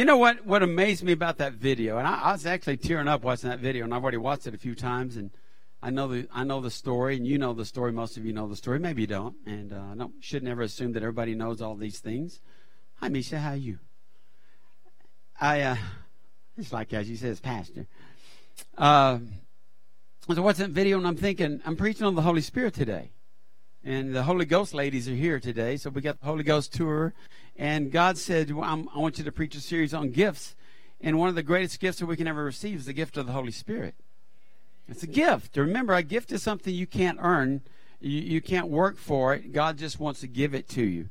You know what? What amazed me about that video, and I, I, was actually tearing up watching that video, and I've already watched it a few times, and I know the I know the story, and you know the story. Most of you know the story. Maybe you don't, and uh, should never assume that everybody knows all these things. Hi, Misha. How are you? I uh, it's like as you says, Pastor. Uh, so watching that video, and I'm thinking I'm preaching on the Holy Spirit today. And the Holy Ghost ladies are here today. So we got the Holy Ghost tour. And God said, well, i want you to preach a series on gifts. And one of the greatest gifts that we can ever receive is the gift of the Holy Spirit. It's a gift. Remember, a gift is something you can't earn, you, you can't work for it. God just wants to give it to you.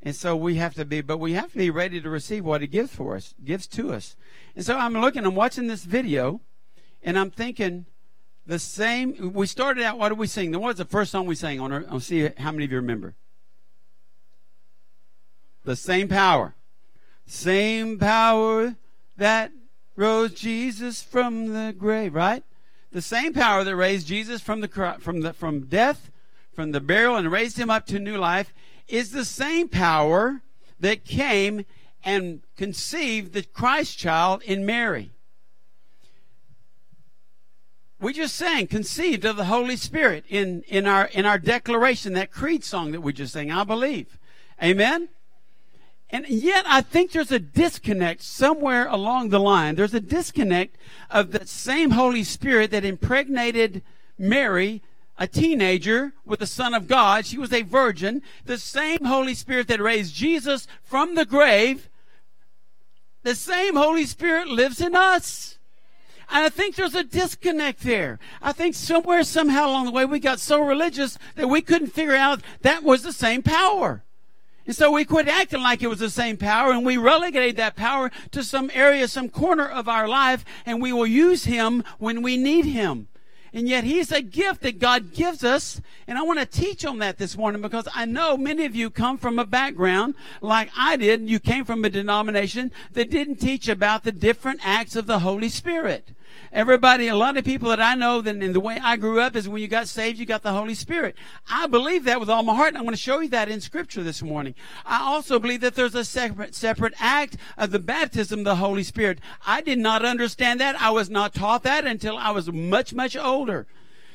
And so we have to be, but we have to be ready to receive what He gives for us, gives to us. And so I'm looking, I'm watching this video, and I'm thinking, the same. We started out. What did we sing? What was the first song we sang? On I'll see how many of you remember. The same power, same power that rose Jesus from the grave. Right, the same power that raised Jesus from the from the from death, from the burial, and raised him up to new life is the same power that came and conceived the Christ child in Mary we just sang conceived of the holy spirit in, in our in our declaration that creed song that we just sang i believe. Amen? And yet i think there's a disconnect somewhere along the line. There's a disconnect of the same holy spirit that impregnated mary a teenager with the son of god. She was a virgin. The same holy spirit that raised jesus from the grave the same holy spirit lives in us and I think there's a disconnect there. I think somewhere, somehow along the way, we got so religious that we couldn't figure out that was the same power. And so we quit acting like it was the same power and we relegated that power to some area, some corner of our life, and we will use him when we need him. And yet he's a gift that God gives us. And I want to teach on that this morning because I know many of you come from a background like I did. You came from a denomination that didn't teach about the different acts of the Holy Spirit. Everybody, a lot of people that I know, that in the way I grew up is when you got saved, you got the Holy Spirit. I believe that with all my heart, and I'm going to show you that in Scripture this morning. I also believe that there's a separate, separate act of the baptism of the Holy Spirit. I did not understand that. I was not taught that until I was much, much older.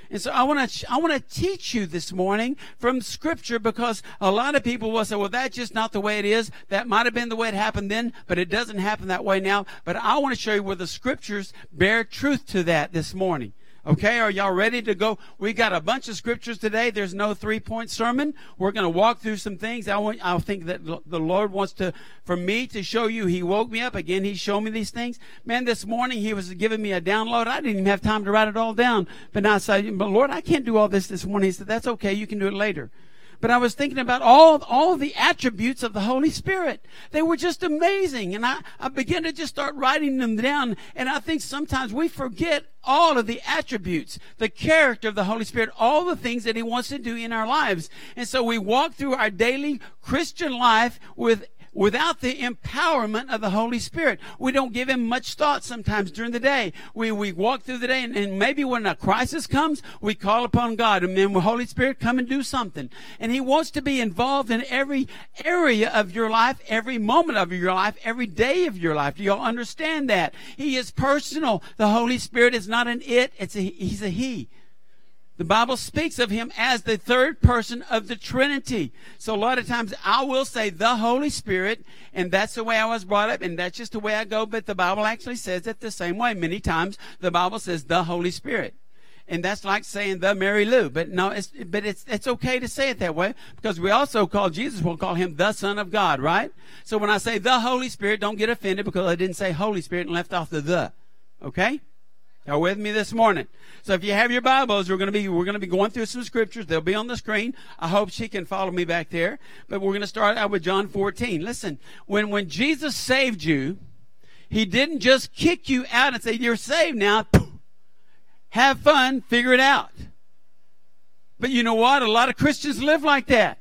And so I want to I want to teach you this morning from scripture because a lot of people will say, well, that's just not the way it is. That might have been the way it happened then, but it doesn't happen that way now. But I want to show you where the scriptures bear truth to that this morning. Okay, are y'all ready to go? We got a bunch of scriptures today. There's no three point sermon. We're going to walk through some things. I want, I think that the Lord wants to, for me to show you. He woke me up again. He showed me these things. Man, this morning he was giving me a download. I didn't even have time to write it all down. But now I said, but Lord, I can't do all this this morning. He said, that's okay. You can do it later but I was thinking about all, all the attributes of the Holy Spirit. They were just amazing. And I, I began to just start writing them down. And I think sometimes we forget all of the attributes, the character of the Holy Spirit, all the things that He wants to do in our lives. And so we walk through our daily Christian life with without the empowerment of the Holy Spirit. We don't give him much thought sometimes during the day. We, we walk through the day and, and maybe when a crisis comes, we call upon God and then the Holy Spirit come and do something. And he wants to be involved in every area of your life, every moment of your life, every day of your life. Do y'all understand that? He is personal. The Holy Spirit is not an it, it's a, he's a he. The Bible speaks of him as the third person of the Trinity. So a lot of times I will say the Holy Spirit, and that's the way I was brought up, and that's just the way I go, but the Bible actually says it the same way. Many times the Bible says the Holy Spirit. And that's like saying the Mary Lou, but no, it's, but it's, it's okay to say it that way because we also call Jesus, we'll call him the Son of God, right? So when I say the Holy Spirit, don't get offended because I didn't say Holy Spirit and left off the the. Okay? Are with me this morning? So if you have your Bibles, we're going to be we're going to be going through some scriptures. They'll be on the screen. I hope she can follow me back there. But we're going to start out with John 14. Listen, when when Jesus saved you, he didn't just kick you out and say you're saved now. Have fun, figure it out. But you know what? A lot of Christians live like that.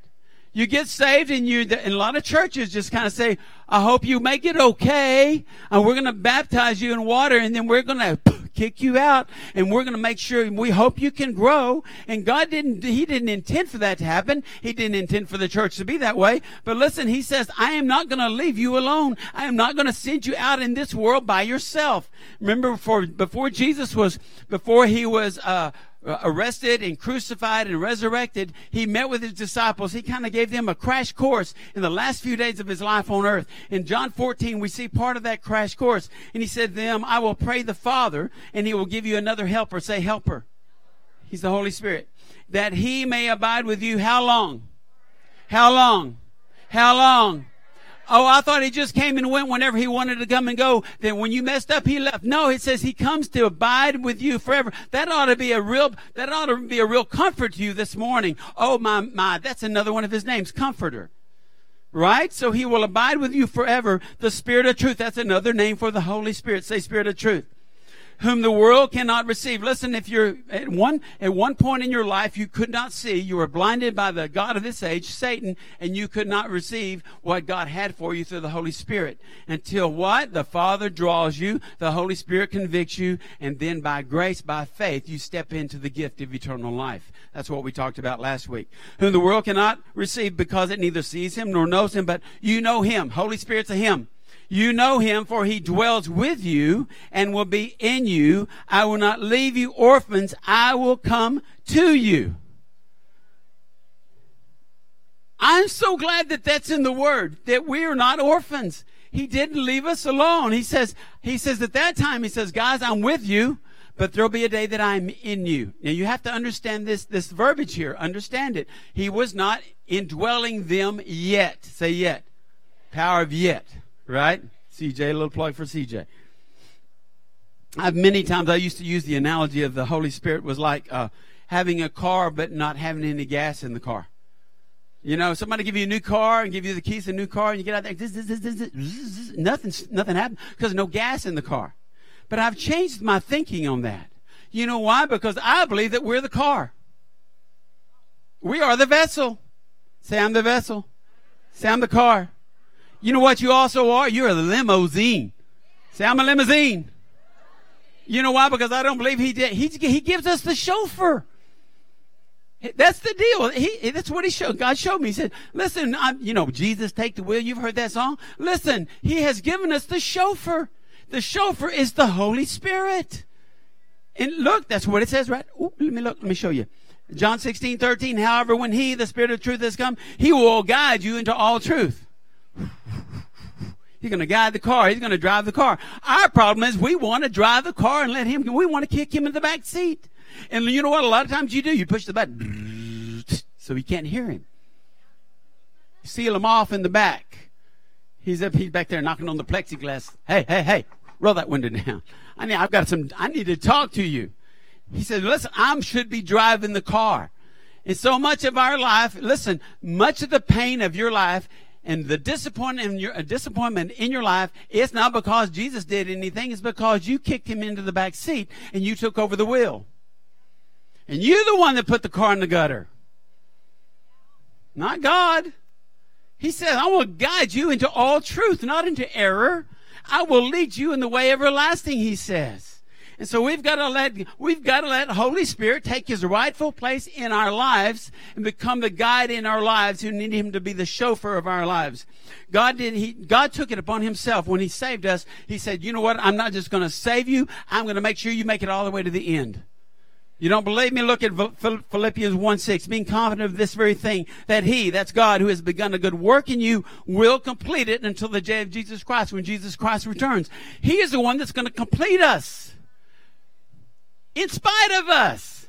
You get saved and you, and a lot of churches just kind of say, I hope you make it okay. And we're going to baptize you in water and then we're going to kick you out and we're going to make sure we hope you can grow. And God didn't, He didn't intend for that to happen. He didn't intend for the church to be that way. But listen, He says, I am not going to leave you alone. I am not going to send you out in this world by yourself. Remember before, before Jesus was, before He was, uh, Uh, arrested and crucified and resurrected, he met with his disciples. He kind of gave them a crash course in the last few days of his life on earth. In John 14, we see part of that crash course. And he said to them, I will pray the Father and he will give you another helper. Say helper. He's the Holy Spirit. That he may abide with you how long? How long? How long? Oh, I thought he just came and went whenever he wanted to come and go. Then when you messed up, he left. No, it says he comes to abide with you forever. That ought to be a real, that ought to be a real comfort to you this morning. Oh my, my, that's another one of his names, comforter. Right? So he will abide with you forever. The Spirit of truth. That's another name for the Holy Spirit. Say Spirit of truth whom the world cannot receive. Listen, if you're at one, at one point in your life, you could not see, you were blinded by the God of this age, Satan, and you could not receive what God had for you through the Holy Spirit. Until what? The Father draws you, the Holy Spirit convicts you, and then by grace, by faith, you step into the gift of eternal life. That's what we talked about last week. Whom the world cannot receive because it neither sees him nor knows him, but you know him. Holy Spirit's a him. You know him, for he dwells with you and will be in you. I will not leave you orphans. I will come to you. I'm so glad that that's in the word, that we are not orphans. He didn't leave us alone. He says, he says at that time, he says, guys, I'm with you, but there'll be a day that I'm in you. Now you have to understand this, this verbiage here. Understand it. He was not indwelling them yet. Say yet. Power of yet right? CJ, a little plug for CJ. I've many times I used to use the analogy of the Holy Spirit was like uh, having a car but not having any gas in the car. You know, somebody give you a new car and give you the keys to a new car and you get out there, zzz, zzz, zzz, nothing, nothing happened because no gas in the car. But I've changed my thinking on that. You know why? Because I believe that we're the car. We are the vessel. Say I'm the vessel. Say I'm the car. You know what you also are? You're a limousine. Say, I'm a limousine. You know why? Because I don't believe he did. He, he gives us the chauffeur. That's the deal. He, that's what he showed. God showed me. He said, listen, I'm, you know, Jesus take the wheel. You've heard that song. Listen, he has given us the chauffeur. The chauffeur is the Holy Spirit. And look, that's what it says, right? Ooh, let me look. Let me show you. John 16, 13. However, when he, the Spirit of truth has come, he will guide you into all truth. He's going to guide the car. He's going to drive the car. Our problem is we want to drive the car and let him, we want to kick him in the back seat. And you know what? A lot of times you do. You push the button so he can't hear him. Seal him off in the back. He's up, he's back there knocking on the plexiglass. Hey, hey, hey, roll that window down. I need, I've got some, I need to talk to you. He said, listen, I should be driving the car. And so much of our life, listen, much of the pain of your life and the disappointment in your disappointment in your life it's not because Jesus did anything it's because you kicked him into the back seat and you took over the wheel. And you're the one that put the car in the gutter. Not God. He said I will guide you into all truth not into error. I will lead you in the way everlasting he says and so we've got to let, we've got to let Holy Spirit take his rightful place in our lives and become the guide in our lives who need him to be the chauffeur of our lives. God did, he, God took it upon himself when he saved us. He said, you know what? I'm not just going to save you. I'm going to make sure you make it all the way to the end. You don't believe me? Look at Philippians 1 6. Being confident of this very thing, that He, that's God, who has begun a good work in you, will complete it until the day of Jesus Christ, when Jesus Christ returns. He is the one that's going to complete us in spite of us.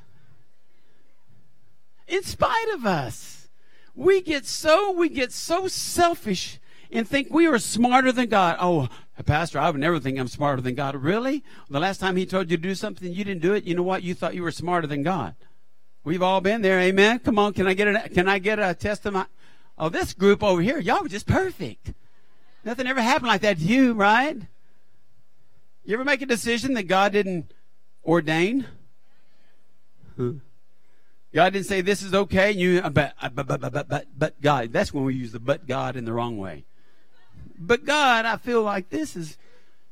In spite of us. We get so, we get so selfish and think we are smarter than God. Oh, Pastor, I would never think I'm smarter than God. Really? The last time he told you to do something, you didn't do it. You know what? You thought you were smarter than God. We've all been there. Amen. Come on. Can I get a, can I get a testimony? Oh, this group over here, y'all were just perfect. Nothing ever happened like that to you, right? You ever make a decision that God didn't ordain. God didn't say this is okay. You, uh, but, uh, but, but, but, but, but God. That's when we use the but God in the wrong way. But God, I feel like this is.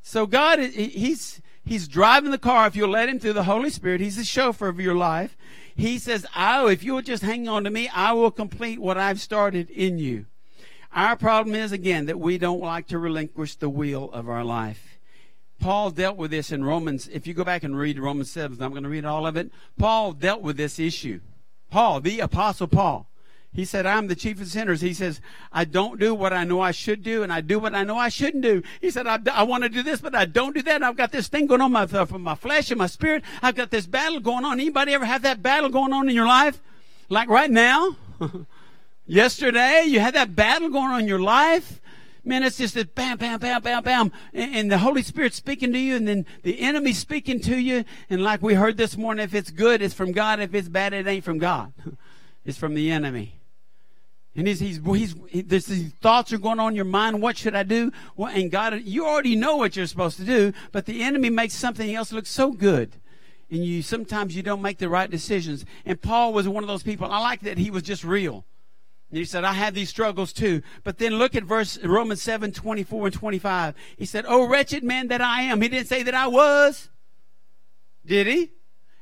So God, he's He's driving the car. If you'll let him through the Holy Spirit, he's the chauffeur of your life. He says, "Oh, if you'll just hang on to me, I will complete what I've started in you." Our problem is again that we don't like to relinquish the wheel of our life. Paul dealt with this in Romans. If you go back and read Romans 7, I'm going to read all of it. Paul dealt with this issue. Paul, the apostle Paul. He said, I'm the chief of sinners. He says, I don't do what I know I should do, and I do what I know I shouldn't do. He said, I, I want to do this, but I don't do that. And I've got this thing going on my, uh, for my flesh and my spirit. I've got this battle going on. Anybody ever have that battle going on in your life? Like right now? Yesterday, you had that battle going on in your life? Man, it's just a bam, bam, bam, bam, bam. And, and the Holy Spirit speaking to you, and then the enemy speaking to you. And like we heard this morning, if it's good, it's from God. If it's bad, it ain't from God. It's from the enemy. And he's, he's, he's, these thoughts are going on in your mind. What should I do? Well, and God, you already know what you're supposed to do, but the enemy makes something else look so good. And you, sometimes you don't make the right decisions. And Paul was one of those people. I like that he was just real. And he said, I have these struggles too. But then look at verse Romans 7, 24 and 25. He said, Oh, wretched man that I am. He didn't say that I was. Did he?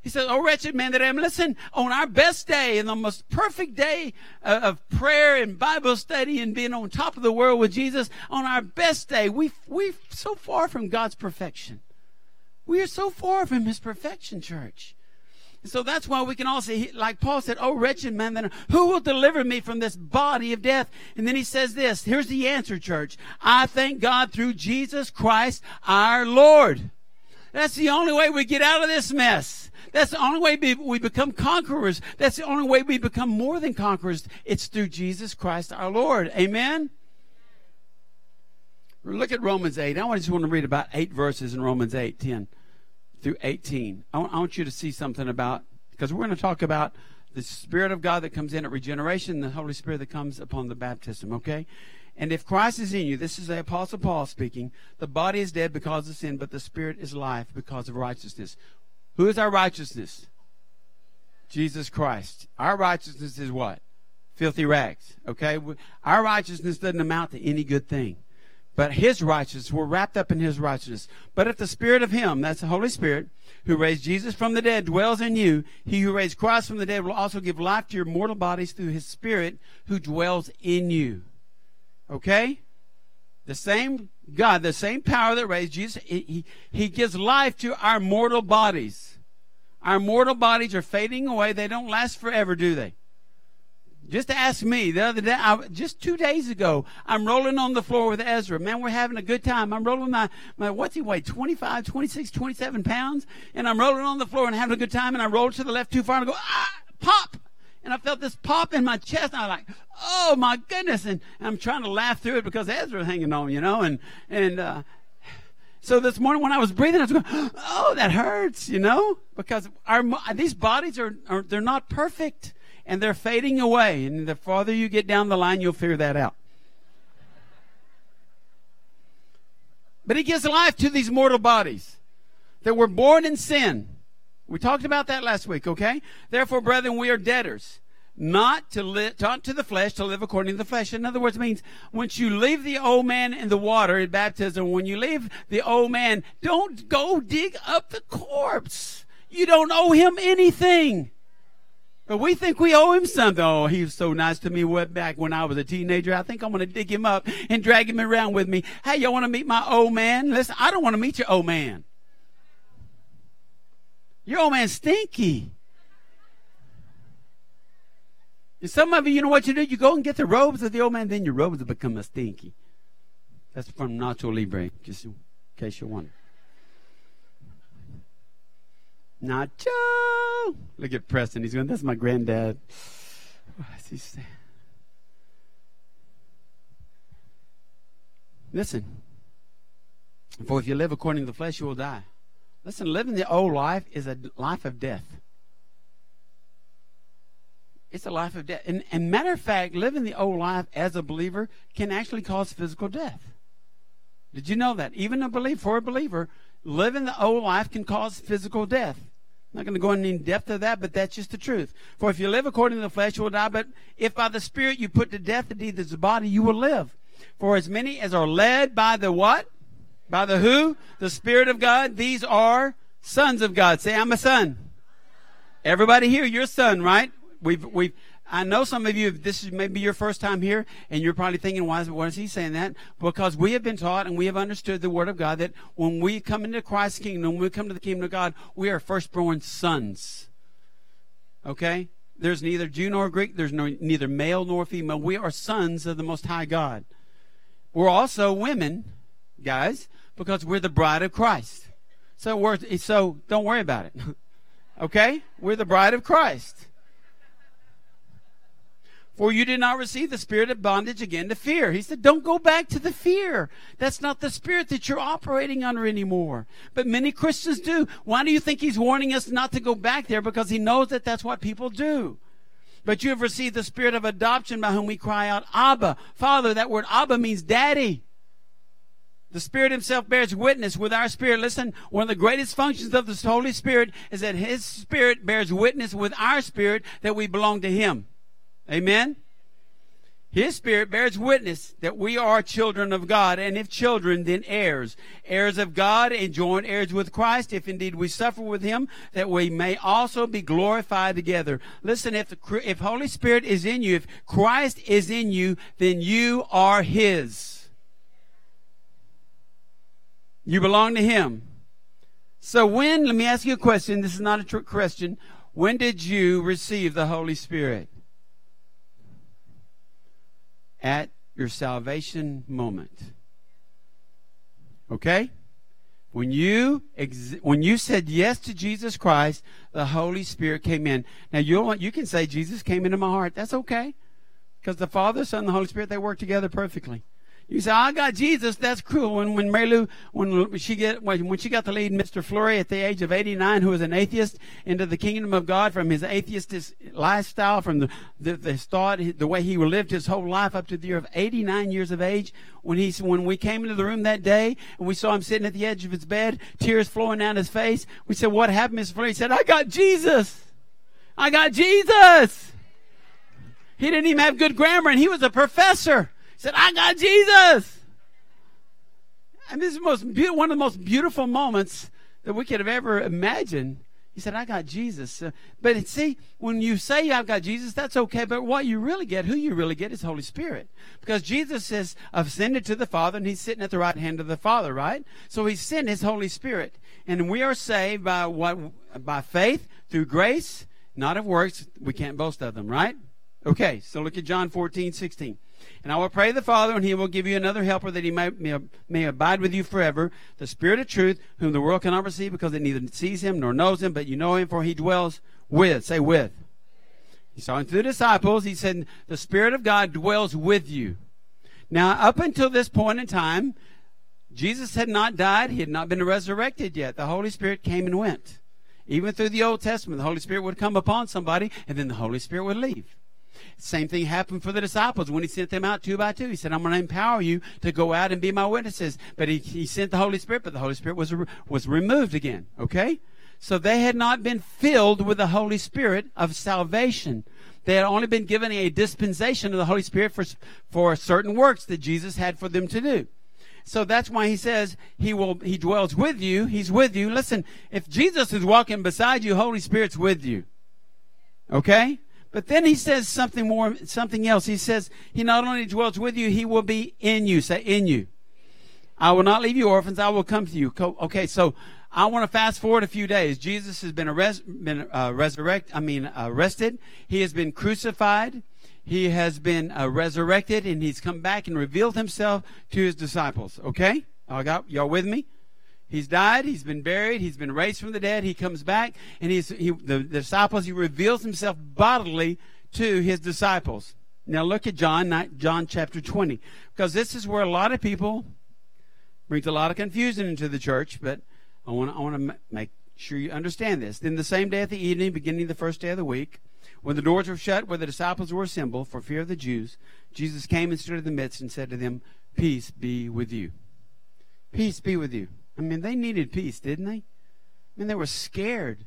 He says, Oh, wretched man that I am. Listen, on our best day and the most perfect day uh, of prayer and Bible study and being on top of the world with Jesus, on our best day, we, we're so far from God's perfection. We are so far from His perfection, church. So that's why we can all say, like Paul said, Oh, wretched man, that who will deliver me from this body of death? And then he says this. Here's the answer, church. I thank God through Jesus Christ, our Lord. That's the only way we get out of this mess. That's the only way we become conquerors. That's the only way we become more than conquerors. It's through Jesus Christ our Lord. Amen? Look at Romans 8. I just want to read about eight verses in Romans 8, 10 through 18. I want, I want you to see something about, because we're going to talk about the Spirit of God that comes in at regeneration, the Holy Spirit that comes upon the baptism, okay? And if Christ is in you, this is the Apostle Paul speaking, the body is dead because of sin, but the Spirit is life because of righteousness. Who is our righteousness? Jesus Christ. Our righteousness is what? Filthy rags. Okay? Our righteousness doesn't amount to any good thing. But his righteousness, we're wrapped up in his righteousness. But if the Spirit of him, that's the Holy Spirit, who raised Jesus from the dead, dwells in you, he who raised Christ from the dead will also give life to your mortal bodies through his Spirit who dwells in you. Okay? The same God, the same power that raised Jesus, he, he gives life to our mortal bodies. Our mortal bodies are fading away. They don't last forever, do they? Just ask me the other day, I, just two days ago, I'm rolling on the floor with Ezra. Man, we're having a good time. I'm rolling my, my what's he weigh? 25, 26, 27 pounds? And I'm rolling on the floor and having a good time. And I roll to the left too far and I go, ah, pop! and I felt this pop in my chest. And I was like, oh my goodness. And, I'm trying to laugh through it because Ezra's hanging on, you know, and, and, uh, so this morning when I was breathing, I was going, oh, that hurts, you know, because our, these bodies are, are, they're not perfect and they're fading away. And the farther you get down the line, you'll figure that out. But he gives life to these mortal bodies that were born in sin. We talked about that last week, okay? Therefore, brethren, we are debtors, not to live, not to the flesh, to live according to the flesh. In other words, means once you leave the old man in the water in baptism, when you leave the old man, don't go dig up the corpse. You don't owe him anything. But we think we owe him something. Oh, he was so nice to me way back when I was a teenager. I think I'm going to dig him up and drag him around with me. Hey, y'all want to meet my old man? Listen, I don't want to meet your old man. Your old man's stinky. And some of you, you know what you do? You go and get the robes of the old man, then your robes become a stinky. That's from Nacho Libre, just in case you wonder. Nacho! Look at Preston. He's going, that's my granddad. What's he saying? Listen. For if you live according to the flesh, you will die. Listen, living the old life is a life of death. It's a life of death. And, and matter of fact, living the old life as a believer can actually cause physical death. Did you know that? Even a believer, for a believer, living the old life can cause physical death. I'm not going to go into depth of that, but that's just the truth. For if you live according to the flesh, you will die. But if by the Spirit you put to death the deeds of the body, you will live. For as many as are led by the what? By the who? The Spirit of God. These are sons of God. Say, I'm a son. Everybody here, you're a son, right? We've, we've, I know some of you, this is maybe your first time here, and you're probably thinking, why is, why is he saying that? Because we have been taught and we have understood the Word of God that when we come into Christ's kingdom, when we come to the kingdom of God, we are firstborn sons. Okay? There's neither Jew nor Greek, there's no, neither male nor female. We are sons of the Most High God. We're also women, guys, because we're the bride of Christ. So, so don't worry about it. okay? We're the bride of Christ. For you did not receive the spirit of bondage again to fear. He said, don't go back to the fear. That's not the spirit that you're operating under anymore. But many Christians do. Why do you think he's warning us not to go back there? Because he knows that that's what people do. But you have received the spirit of adoption by whom we cry out, Abba, Father. That word Abba means daddy. The Spirit Himself bears witness with our spirit. Listen, one of the greatest functions of the Holy Spirit is that His Spirit bears witness with our spirit that we belong to Him. Amen? His Spirit bears witness that we are children of God, and if children, then heirs. Heirs of God and joint heirs with Christ, if indeed we suffer with Him, that we may also be glorified together. Listen, if the if Holy Spirit is in you, if Christ is in you, then you are His. You belong to Him. So when, let me ask you a question. This is not a trick question. When did you receive the Holy Spirit? At your salvation moment. Okay? When you ex- when you said yes to Jesus Christ, the Holy Spirit came in. Now you you can say Jesus came into my heart. That's okay, because the Father, Son, and the Holy Spirit they work together perfectly. You say, I got Jesus. That's cool. When when Mary Lou, when she get when she got to lead Mr. Flurry at the age of 89, who was an atheist, into the kingdom of God from his atheist lifestyle, from the, the, the thought, the way he lived his whole life up to the year of 89 years of age. When he when we came into the room that day and we saw him sitting at the edge of his bed, tears flowing down his face, we said, "What happened, Mr. Flurry?" He said, "I got Jesus. I got Jesus." He didn't even have good grammar, and he was a professor said, I got Jesus. And this is most be- one of the most beautiful moments that we could have ever imagined. He said, I got Jesus. Uh, but see, when you say I've got Jesus, that's okay. But what you really get, who you really get, is Holy Spirit. Because Jesus has ascended to the Father and he's sitting at the right hand of the Father, right? So he's sent his Holy Spirit. And we are saved by what? By faith, through grace, not of works. We can't boast of them, right? Okay, so look at John 14, 16. And I will pray the Father, and he will give you another helper that he may, may, may, abide with you forever, the Spirit of truth, whom the world cannot receive because it neither sees him nor knows him, but you know him, for he dwells with. Say with. He's talking to the disciples. He said, The Spirit of God dwells with you. Now, up until this point in time, Jesus had not died. He had not been resurrected yet. The Holy Spirit came and went. Even through the Old Testament, the Holy Spirit would come upon somebody, and then the Holy Spirit would leave. Same thing happened for the disciples when he sent them out two by two. He said, I'm going to empower you to go out and be my witnesses. But he, he sent the Holy Spirit, but the Holy Spirit was, was removed again. Okay? So they had not been filled with the Holy Spirit of salvation. They had only been given a dispensation of the Holy Spirit for, for certain works that Jesus had for them to do. So that's why he says he will, he dwells with you. He's with you. Listen, if Jesus is walking beside you, Holy Spirit's with you. Okay? But then he says something more, something else. He says, He not only dwells with you, He will be in you. Say, in you. I will not leave you orphans. I will come to you. Okay, so I want to fast forward a few days. Jesus has been, arrest, been uh, resurrected. I mean, arrested. He has been crucified. He has been uh, resurrected, and he's come back and revealed himself to his disciples. Okay, I got y'all with me? He's died. He's been buried. He's been raised from the dead. He comes back, and he's he, the, disciples. He reveals himself bodily to his disciples. Now look at John, John chapter 20, because this is where a lot of people brings a lot of confusion into the church. But I want I want to make sure you understand this. Then the same day at the evening, beginning the first day of the week, when the doors were shut, where the disciples were assembled for fear of the Jews, Jesus came and stood in the midst and said to them, "Peace be with you. Peace be with you." I mean, they needed peace, didn't they? I mean, they were scared.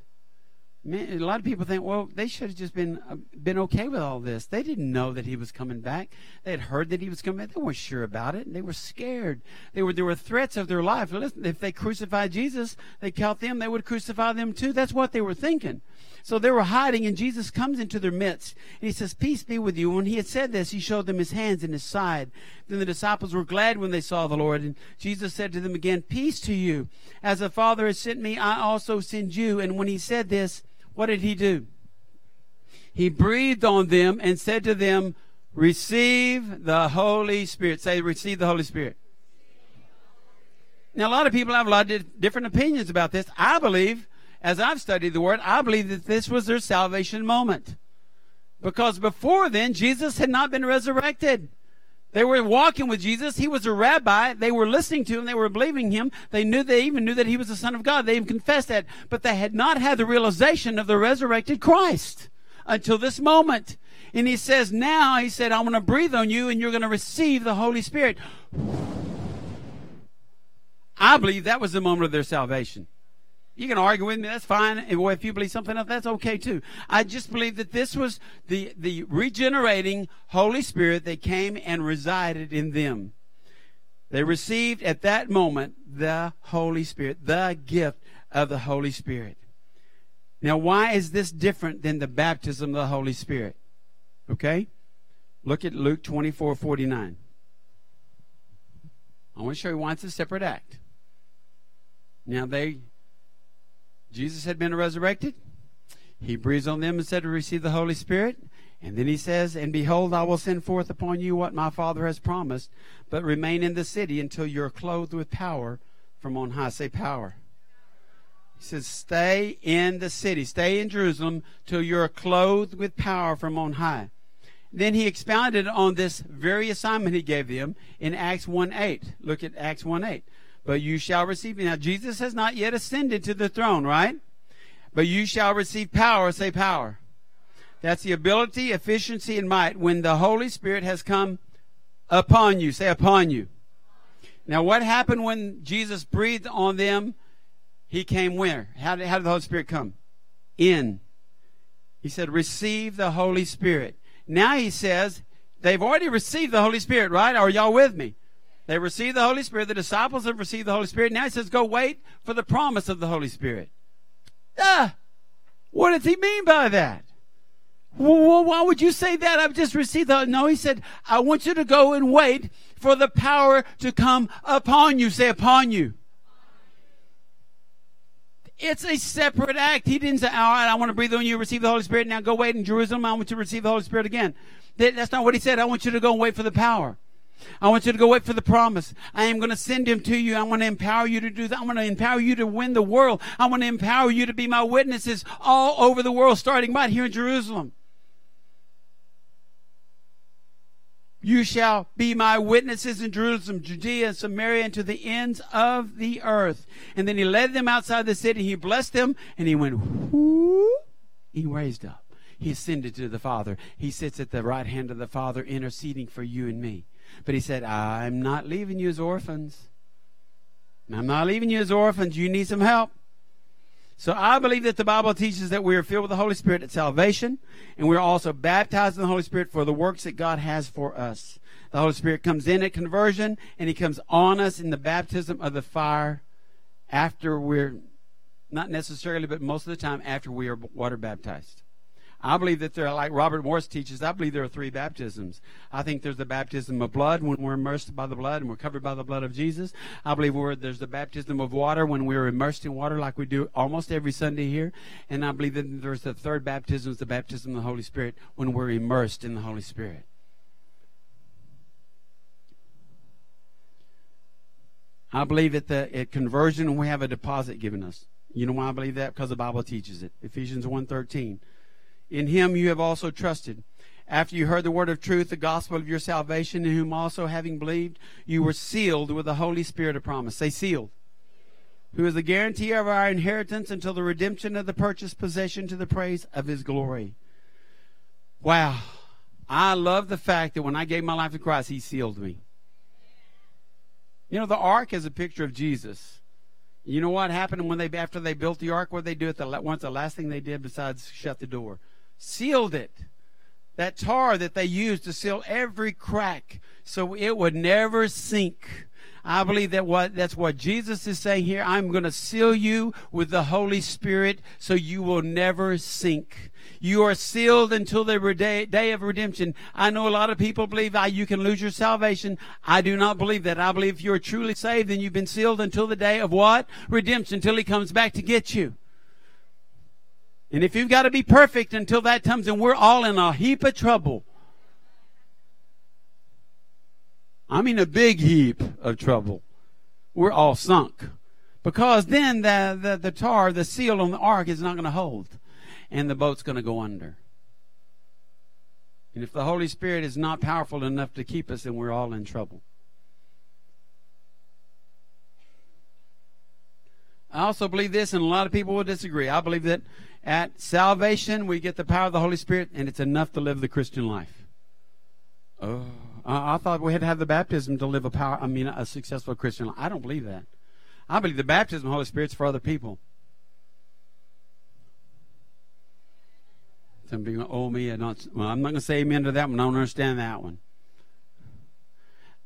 A lot of people think, well, they should have just been uh, been okay with all this. They didn't know that he was coming back. They had heard that he was coming back. They weren't sure about it. They were scared. They were there were threats of their life. Listen, if they crucified Jesus, they count them. They would crucify them too. That's what they were thinking. So they were hiding, and Jesus comes into their midst, and he says, Peace be with you. When he had said this, he showed them his hands and his side. Then the disciples were glad when they saw the Lord, and Jesus said to them again, Peace to you. As the Father has sent me, I also send you. And when he said this, what did he do? He breathed on them and said to them, Receive the Holy Spirit. Say, Receive the Holy Spirit. Now, a lot of people have a lot of different opinions about this. I believe as I've studied the Word, I believe that this was their salvation moment. Because before then, Jesus had not been resurrected. They were walking with Jesus. He was a rabbi. They were listening to him. They were believing him. They knew, they even knew that he was the Son of God. They even confessed that. But they had not had the realization of the resurrected Christ until this moment. And he says, now, he said, I'm going to breathe on you and you're going to receive the Holy Spirit. I believe that was the moment of their salvation. You can argue with me, that's fine. if you believe something else, that's okay too. I just believe that this was the, the regenerating Holy Spirit that came and resided in them. They received at that moment the Holy Spirit, the gift of the Holy Spirit. Now, why is this different than the baptism of the Holy Spirit? Okay? Look at Luke 24 49. I want to show you why it's a separate act. Now, they Jesus had been resurrected. He breathes on them and said to receive the Holy Spirit. And then he says, And behold, I will send forth upon you what my Father has promised, but remain in the city until you're clothed with power from on high. Say power. He says, Stay in the city, stay in Jerusalem till you're clothed with power from on high. Then he expounded on this very assignment he gave them in Acts 1 8. Look at Acts 1 8 but you shall receive. Now, Jesus has not yet ascended to the throne, right? But you shall receive power. Say power. That's the ability, efficiency, and might when the Holy Spirit has come upon you. Say upon you. Now, what happened when Jesus breathed on them? He came where? How did, how did the Holy Spirit come? In. He said, receive the Holy Spirit. Now he says, they've already received the Holy Spirit, right? Are y'all with me? They received the Holy Spirit. The disciples have received the Holy Spirit. Now he says, go wait for the promise of the Holy Spirit. Ah, what does he mean by that? Well, why would you say that? I've just received the. No, he said, I want you to go and wait for the power to come upon you. Say, upon you. It's a separate act. He didn't say, all right, I want to breathe on you, receive the Holy Spirit. Now go wait in Jerusalem. I want you to receive the Holy Spirit again. That's not what he said. I want you to go and wait for the power. I want you to go wait for the promise. I am going to send him to you. I want to empower you to do that. I want to empower you to win the world. I want to empower you to be my witnesses all over the world, starting right here in Jerusalem. You shall be my witnesses in Jerusalem, Judea, and Samaria, and to the ends of the earth. And then he led them outside the city. He blessed them, and he went, he raised up. He ascended to the Father. He sits at the right hand of the Father, interceding for you and me. But he said, I'm not leaving you as orphans. I'm not leaving you as orphans. You need some help. So I believe that the Bible teaches that we are filled with the Holy Spirit at salvation, and we're also baptized in the Holy Spirit for the works that God has for us. The Holy Spirit comes in at conversion, and He comes on us in the baptism of the fire after we're, not necessarily, but most of the time after we are water baptized. I believe that there are, like Robert Morris teaches, I believe there are three baptisms. I think there's the baptism of blood when we're immersed by the blood and we're covered by the blood of Jesus. I believe there's the baptism of water when we're immersed in water like we do almost every Sunday here. And I believe that there's the third baptism, is the baptism of the Holy Spirit when we're immersed in the Holy Spirit. I believe at the at conversion we have a deposit given us. You know why I believe that? Because the Bible teaches it. Ephesians 1.13. In him you have also trusted. After you heard the word of truth, the gospel of your salvation, in whom also having believed, you were sealed with the Holy Spirit of promise. Say sealed. Who is the guarantee of our inheritance until the redemption of the purchased possession to the praise of his glory. Wow. I love the fact that when I gave my life to Christ, he sealed me. You know, the ark is a picture of Jesus. You know what happened when they after they built the ark? What did they do at the once the last thing they did besides shut the door? Sealed it. That tar that they used to seal every crack so it would never sink. I believe that what that's what Jesus is saying here. I'm going to seal you with the Holy Spirit so you will never sink. You are sealed until the day, of redemption. I know a lot of people believe ah, you can lose your salvation. I do not believe that. I believe if you're truly saved, then you've been sealed until the day of what? Redemption, until He comes back to get you. And if you've got to be perfect until that comes, then we're all in a heap of trouble. I mean, a big heap of trouble. We're all sunk. Because then the, the, the tar, the seal on the ark is not going to hold. And the boat's going to go under. And if the Holy Spirit is not powerful enough to keep us, then we're all in trouble. I also believe this, and a lot of people will disagree. I believe that at salvation, we get the power of the Holy Spirit, and it's enough to live the Christian life. Oh, I thought we had to have the baptism to live a power. I mean, a successful Christian life. I don't believe that. I believe the baptism of the Holy Spirit is for other people. Some people, oh me, not, well, I'm not going to say amen to that one. I don't understand that one.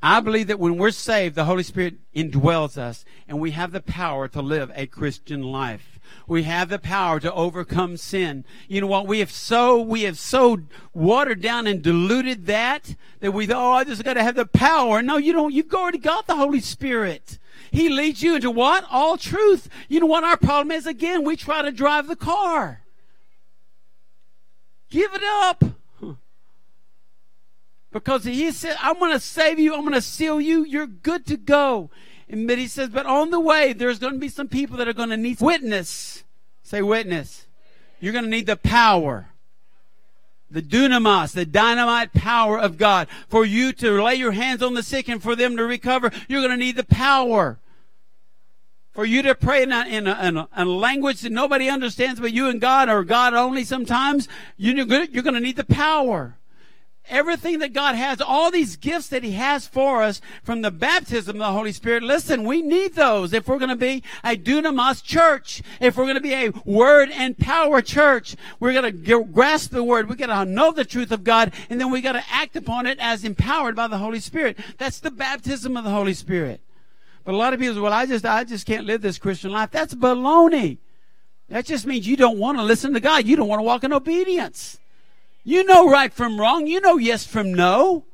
I believe that when we're saved, the Holy Spirit indwells us, and we have the power to live a Christian life. We have the power to overcome sin. You know what? We have so, we have so watered down and diluted that, that we oh, I just got to have the power. No, you don't. You've already got the Holy Spirit. He leads you into what? All truth. You know what our problem is? Again, we try to drive the car. Give it up. Because he said, I'm going to save you. I'm going to seal you. You're good to go. And but he says, but on the way, there's going to be some people that are going to need witness. Say witness. You're going to need the power. The dunamis, the dynamite power of God. For you to lay your hands on the sick and for them to recover, you're going to need the power. For you to pray in a, in a, in a, in a language that nobody understands but you and God or God only sometimes, you're going to need the power everything that God has, all these gifts that He has for us from the baptism of the Holy Spirit. Listen, we need those if we're going to be a dunamis church, if we're going to be a word and power church. We're going to grasp the word. We got to know the truth of God, and then we got to act upon it as empowered by the Holy Spirit. That's the baptism of the Holy Spirit. But a lot of people say, well, I just, I just can't live this Christian life. That's baloney. That just means you don't want to listen to God. You don't want to walk in obedience. You know right from wrong. You know yes from no.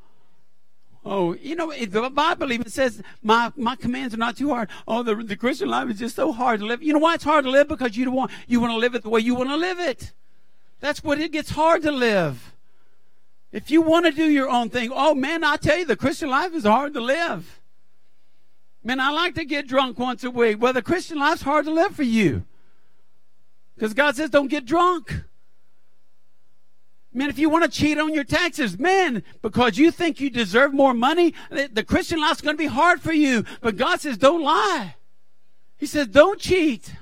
Oh, you know, the Bible even says, my, my commands are not too hard. Oh, the, the Christian life is just so hard to live. You know why it's hard to live? Because you don't want, you want to live it the way you want to live it. That's what it gets hard to live. If you want to do your own thing, oh man, I tell you, the Christian life is hard to live. Man, I like to get drunk once a week. Well, the Christian life's hard to live for you. Because God says don't get drunk. Man, if you want to cheat on your taxes, man, because you think you deserve more money, the Christian life's going to be hard for you. But God says, don't lie. He says, don't cheat.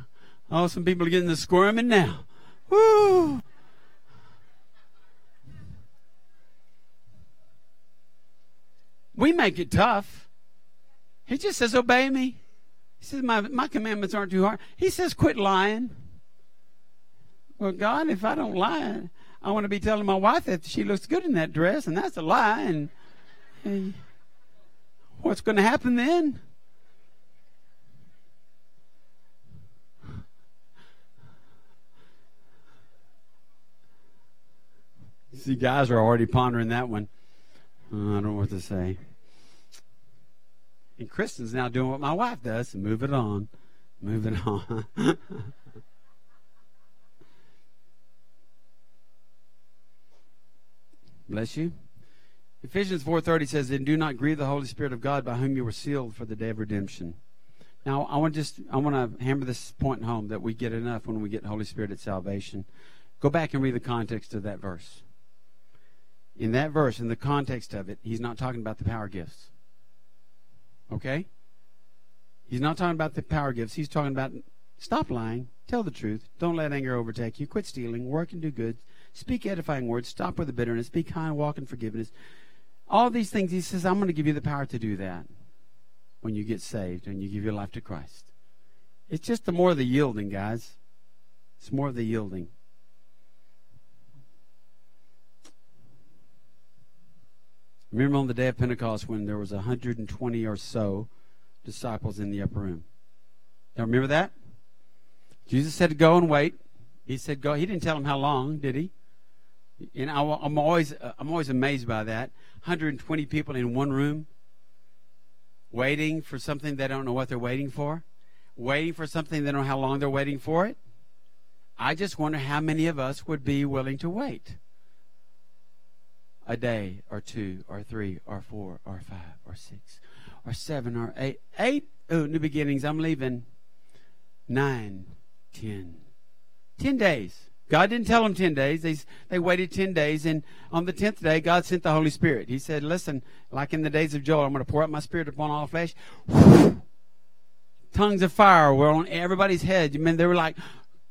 Oh, some people are getting the squirming now. Woo. We make it tough. He just says, obey me. He says, my, my commandments aren't too hard. He says, quit lying. Well, God, if I don't lie, I want to be telling my wife that she looks good in that dress, and that's a lie. And, and what's going to happen then? See, guys are already pondering that one. Uh, I don't know what to say. And Kristen's now doing what my wife does. Move it on. Move it on. Bless you. Ephesians 4:30 says, "And do not grieve the Holy Spirit of God, by whom you were sealed for the day of redemption." Now, I want just I want to hammer this point home that we get enough when we get Holy Spirit at salvation. Go back and read the context of that verse. In that verse, in the context of it, he's not talking about the power gifts. Okay? He's not talking about the power gifts. He's talking about stop lying, tell the truth, don't let anger overtake you, quit stealing, work and do good, Speak edifying words. Stop with the bitterness. Be kind. Walk in forgiveness. All these things, he says, I'm going to give you the power to do that when you get saved and you give your life to Christ. It's just the more of the yielding, guys. It's more of the yielding. Remember on the day of Pentecost when there was 120 or so disciples in the upper room. Now remember that? Jesus said to go and wait. He said go. He didn't tell them how long, did he? And I, am always uh, I'm always amazed by that. 120 people in one room, waiting for something they don't know what they're waiting for, waiting for something they don't know how long they're waiting for it. I just wonder how many of us would be willing to wait a day or two or three or four or five or six or seven or eight. Eight oh, new beginnings. I'm leaving. Nine, ten. Ten days. God didn't tell them 10 days. They, they waited 10 days. And on the 10th day, God sent the Holy Spirit. He said, Listen, like in the days of Joel, I'm going to pour out my spirit upon all flesh. Tongues of fire were on everybody's head. I mean, they were like,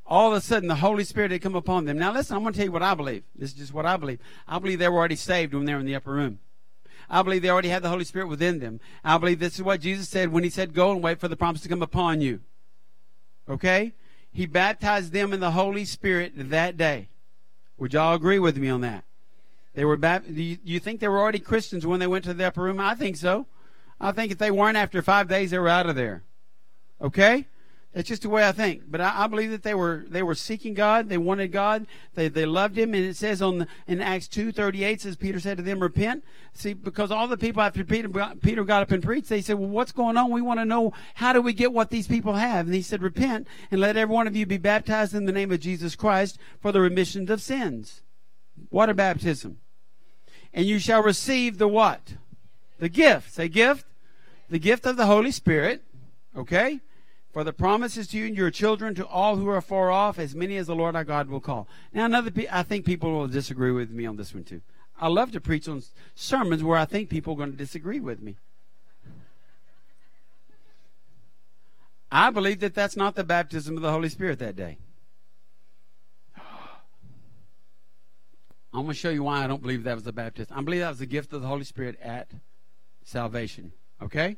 all of a sudden the Holy Spirit had come upon them. Now listen, I'm going to tell you what I believe. This is just what I believe. I believe they were already saved when they were in the upper room. I believe they already had the Holy Spirit within them. I believe this is what Jesus said when he said, go and wait for the promise to come upon you. Okay? He baptized them in the Holy Spirit that day. Would y'all agree with me on that? They were baptized. Do you, you think they were already Christians when they went to the upper room? I think so. I think if they weren't after five days, they were out of there. Okay? That's just the way I think. But I, I, believe that they were they were seeking God. They wanted God. They they loved Him. And it says on the, in Acts two thirty eight says Peter said to them, "Repent." See, because all the people after Peter Peter got up and preached, they said, "Well, what's going on? We want to know how do we get what these people have." And he said, "Repent and let every one of you be baptized in the name of Jesus Christ for the remission of sins." Water baptism, and you shall receive the what? The gift. Say gift. The gift of the Holy Spirit. Okay for the promises to you and your children, to all who are far off, as many as the Lord our God will call. Now, another, I think people will disagree with me on this one too. I love to preach on sermons where I think people are going to disagree with me. I believe that that's not the baptism of the Holy Spirit that day. I'm going to show you why I don't believe that was the baptism. I believe that was the gift of the Holy Spirit at salvation. Okay?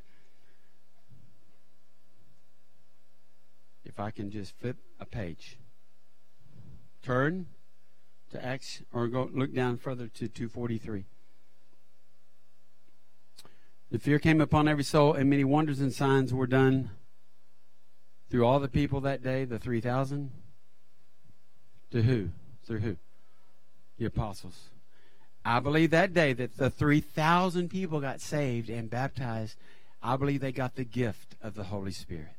If I can just flip a page. Turn to Acts, or go look down further to 243. The fear came upon every soul, and many wonders and signs were done through all the people that day, the 3,000. To who? Through who? The apostles. I believe that day that the 3,000 people got saved and baptized. I believe they got the gift of the Holy Spirit.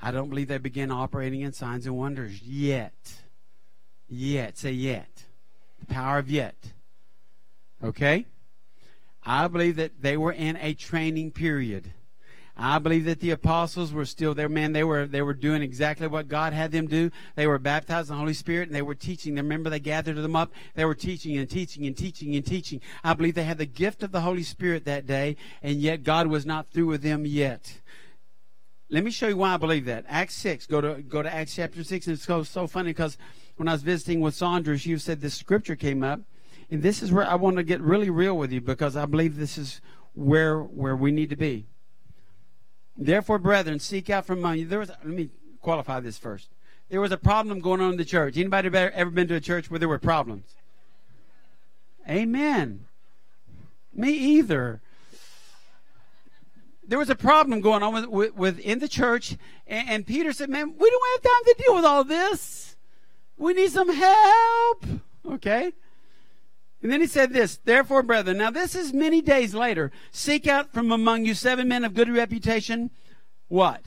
I don't believe they began operating in signs and wonders yet. Yet. Say yet. The power of yet. Okay? I believe that they were in a training period. I believe that the apostles were still there. Man, they were they were doing exactly what God had them do. They were baptized in the Holy Spirit and they were teaching. Remember, they gathered them up. They were teaching and teaching and teaching and teaching. I believe they had the gift of the Holy Spirit that day, and yet God was not through with them yet. Let me show you why I believe that. Acts 6. Go to, go to Acts chapter 6. And it's so, so funny because when I was visiting with Sandra, she said this scripture came up. And this is where I want to get really real with you because I believe this is where, where we need to be. Therefore, brethren, seek out from among you. There was, let me qualify this first. There was a problem going on in the church. Anybody ever been to a church where there were problems? Amen. Me either there was a problem going on with, with, with in the church, and, and, Peter said, "Man, we don't have time to deal with all this. We need some help." Okay. And then he said this, therefore, brethren, now this is many days later. Seek out from among you seven men of good reputation. What?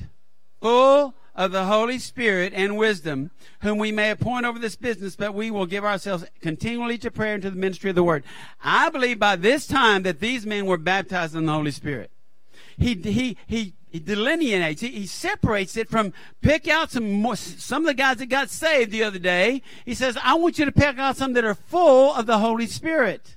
Full of the Holy Spirit and wisdom, whom we may appoint over this business, but we will give ourselves continually to prayer and to the ministry of the word. I believe by this time that these men were baptized in the Holy Spirit he, he, he, he delineates, he, he separates it from pick out some more, some of the guys that got saved the other day. He says, I want you to pick out some that are full of the Holy Spirit.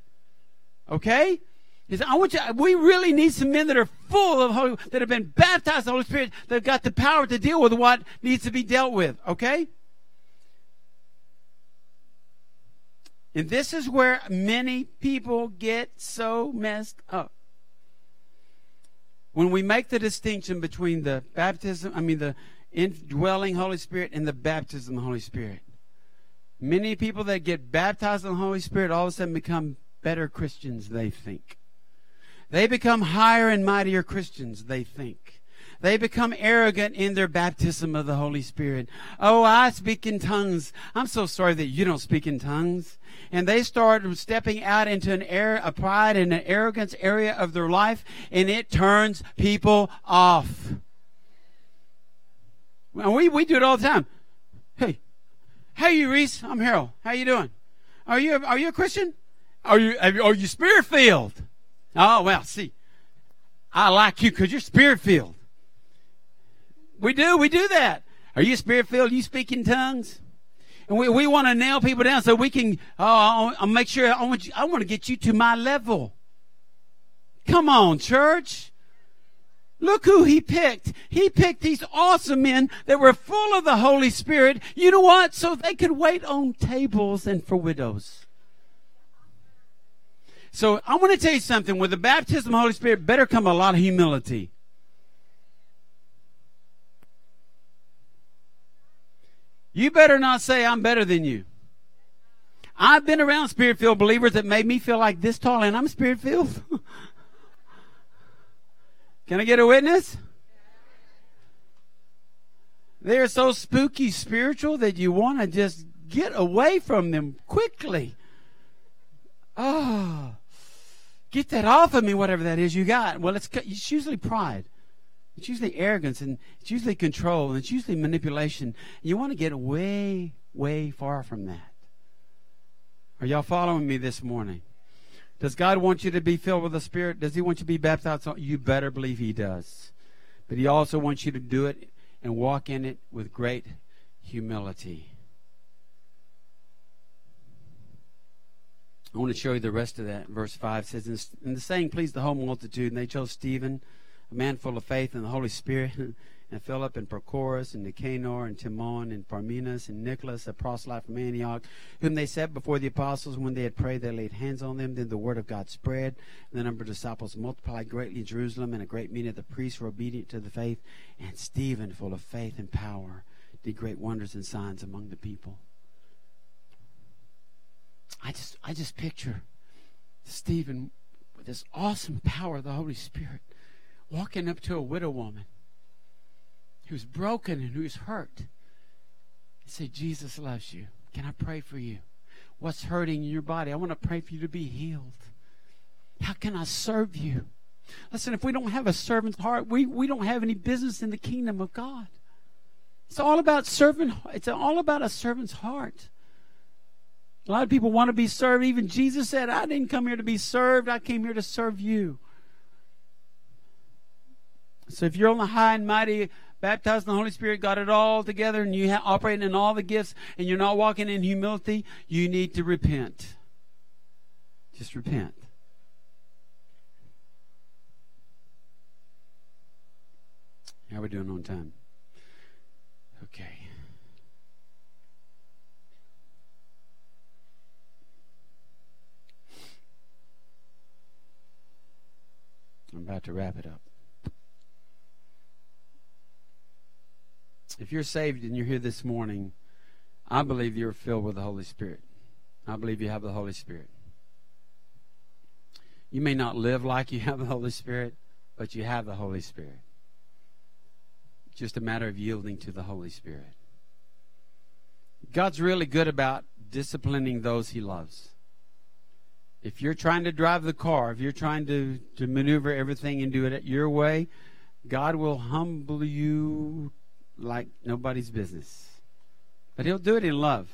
Okay? He said, I want you, we really need some men that are full of Holy, that have been baptized the Holy Spirit, that have got the power to deal with what needs to be dealt with. Okay? And this is where many people get so messed up when we make the distinction between the baptism, I mean, the indwelling Holy Spirit and the baptism of the Holy Spirit. Many people that get baptized in the Holy Spirit all of a sudden become better Christians, they think. They become higher and mightier Christians, they think. They become arrogant in their baptism of the Holy Spirit. Oh, I speak in tongues. I'm so sorry that you don't speak in tongues. And they start stepping out into an air, a pride and an arrogance area of their life, and it turns people off. And we, we do it all the time. Hey, hey, you Reese. I'm Harold. How you doing? Are you are you a Christian? Are you are you spirit filled? Oh well, see, I like you because you're spirit filled. We do, we do that. Are you spirit filled? You speak in tongues? And we, we want to nail people down so we can, oh, I'll make sure, I want, you, I want to get you to my level. Come on, church. Look who he picked. He picked these awesome men that were full of the Holy Spirit. You know what? So they could wait on tables and for widows. So I want to tell you something. With the baptism of the Holy Spirit, better come a lot of humility. You better not say I'm better than you. I've been around spirit filled believers that made me feel like this tall, and I'm spirit filled. Can I get a witness? They're so spooky spiritual that you want to just get away from them quickly. Oh, get that off of me, whatever that is you got. Well, it's, it's usually pride. It's usually arrogance and it's usually control and it's usually manipulation. You want to get way, way far from that. Are y'all following me this morning? Does God want you to be filled with the Spirit? Does He want you to be baptized? You better believe He does. But He also wants you to do it and walk in it with great humility. I want to show you the rest of that. Verse 5 says, And the saying pleased the whole multitude, and they chose Stephen a man full of faith and the Holy Spirit, and Philip and Prochorus and Nicanor and Timon and Parmenas and Nicholas, a proselyte from Antioch, whom they set before the apostles. When they had prayed, they laid hands on them. Then the word of God spread, and the number of disciples multiplied greatly in Jerusalem, and a great many of the priests were obedient to the faith. And Stephen, full of faith and power, did great wonders and signs among the people. I just, I just picture Stephen with this awesome power of the Holy Spirit walking up to a widow woman who's broken and who's hurt and say, Jesus loves you. Can I pray for you? What's hurting in your body? I want to pray for you to be healed. How can I serve you? Listen, if we don't have a servant's heart, we, we don't have any business in the kingdom of God. It's all about servant. It's all about a servant's heart. A lot of people want to be served. Even Jesus said, I didn't come here to be served. I came here to serve you. So if you're on the high and mighty, baptized in the Holy Spirit, got it all together, and you ha- operating in all the gifts, and you're not walking in humility, you need to repent. Just repent. How are we doing on time? Okay. I'm about to wrap it up. If you're saved and you're here this morning, I believe you're filled with the Holy Spirit. I believe you have the Holy Spirit. You may not live like you have the Holy Spirit, but you have the Holy Spirit. Just a matter of yielding to the Holy Spirit. God's really good about disciplining those he loves. If you're trying to drive the car, if you're trying to, to maneuver everything and do it your way, God will humble you like nobody's business. But He'll do it in love.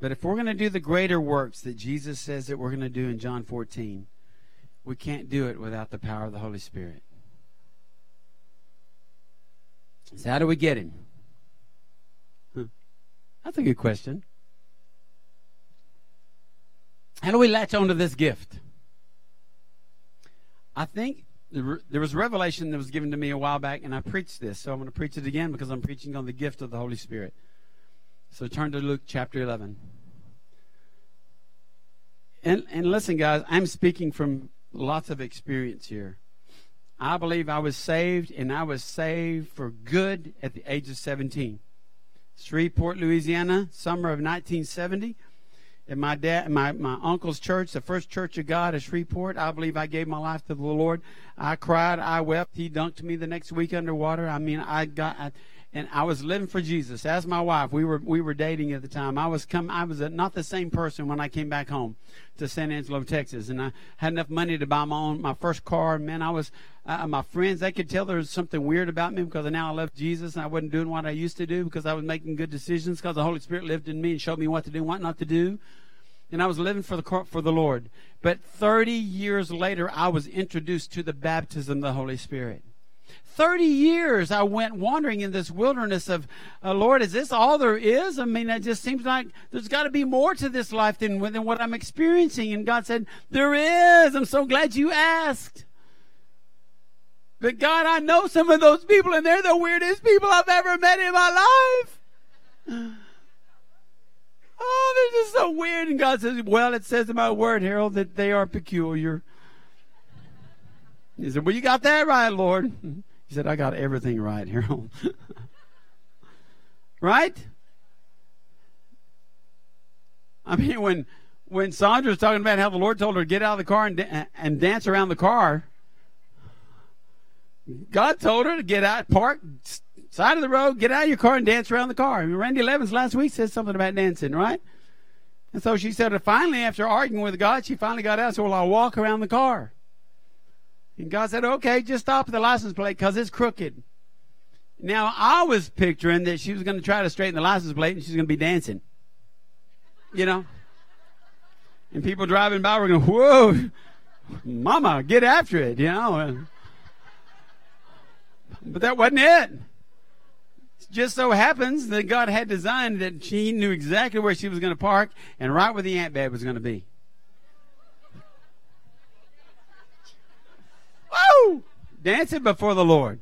But if we're going to do the greater works that Jesus says that we're going to do in John 14, we can't do it without the power of the Holy Spirit. So, how do we get Him? That's a good question. How do we latch onto this gift? I think there was revelation that was given to me a while back, and I preached this. So I'm going to preach it again because I'm preaching on the gift of the Holy Spirit. So turn to Luke chapter 11. And, and listen, guys, I'm speaking from lots of experience here. I believe I was saved, and I was saved for good at the age of 17. Shreveport, Louisiana, summer of 1970. In my dad, my, my uncle's church, the first church of God at Shreveport, I believe I gave my life to the Lord. I cried, I wept. He dunked me the next week underwater. I mean, I got, I, and I was living for Jesus. As my wife, we were we were dating at the time. I was come. I was a, not the same person when I came back home to San Angelo, Texas, and I had enough money to buy my own my first car. Man, I was uh, my friends. They could tell there was something weird about me because now I left Jesus and I wasn't doing what I used to do because I was making good decisions because the Holy Spirit lived in me and showed me what to do, and what not to do. And I was living for the for the Lord. But 30 years later, I was introduced to the baptism of the Holy Spirit. 30 years I went wandering in this wilderness of, uh, Lord, is this all there is? I mean, it just seems like there's got to be more to this life than, than what I'm experiencing. And God said, There is. I'm so glad you asked. But God, I know some of those people, and they're the weirdest people I've ever met in my life. Oh, they're just so weird. And God says, Well, it says in my word, Harold, that they are peculiar. He said, Well, you got that right, Lord. He said, I got everything right, Harold. right? I mean, when when Sandra was talking about how the Lord told her to get out of the car and, and dance around the car, God told her to get out, park, side of the road, get out of your car and dance around the car. I mean, Randy Levins last week said something about dancing, right? And so she said, finally, after arguing with God, she finally got out said, Well, I'll walk around the car. And God said, okay, just stop the license plate because it's crooked. Now, I was picturing that she was going to try to straighten the license plate and she's going to be dancing. You know? And people driving by were going, whoa, mama, get after it, you know? But that wasn't it. It just so happens that God had designed that she knew exactly where she was going to park and right where the ant bed was going to be. Woo! Dancing before the Lord.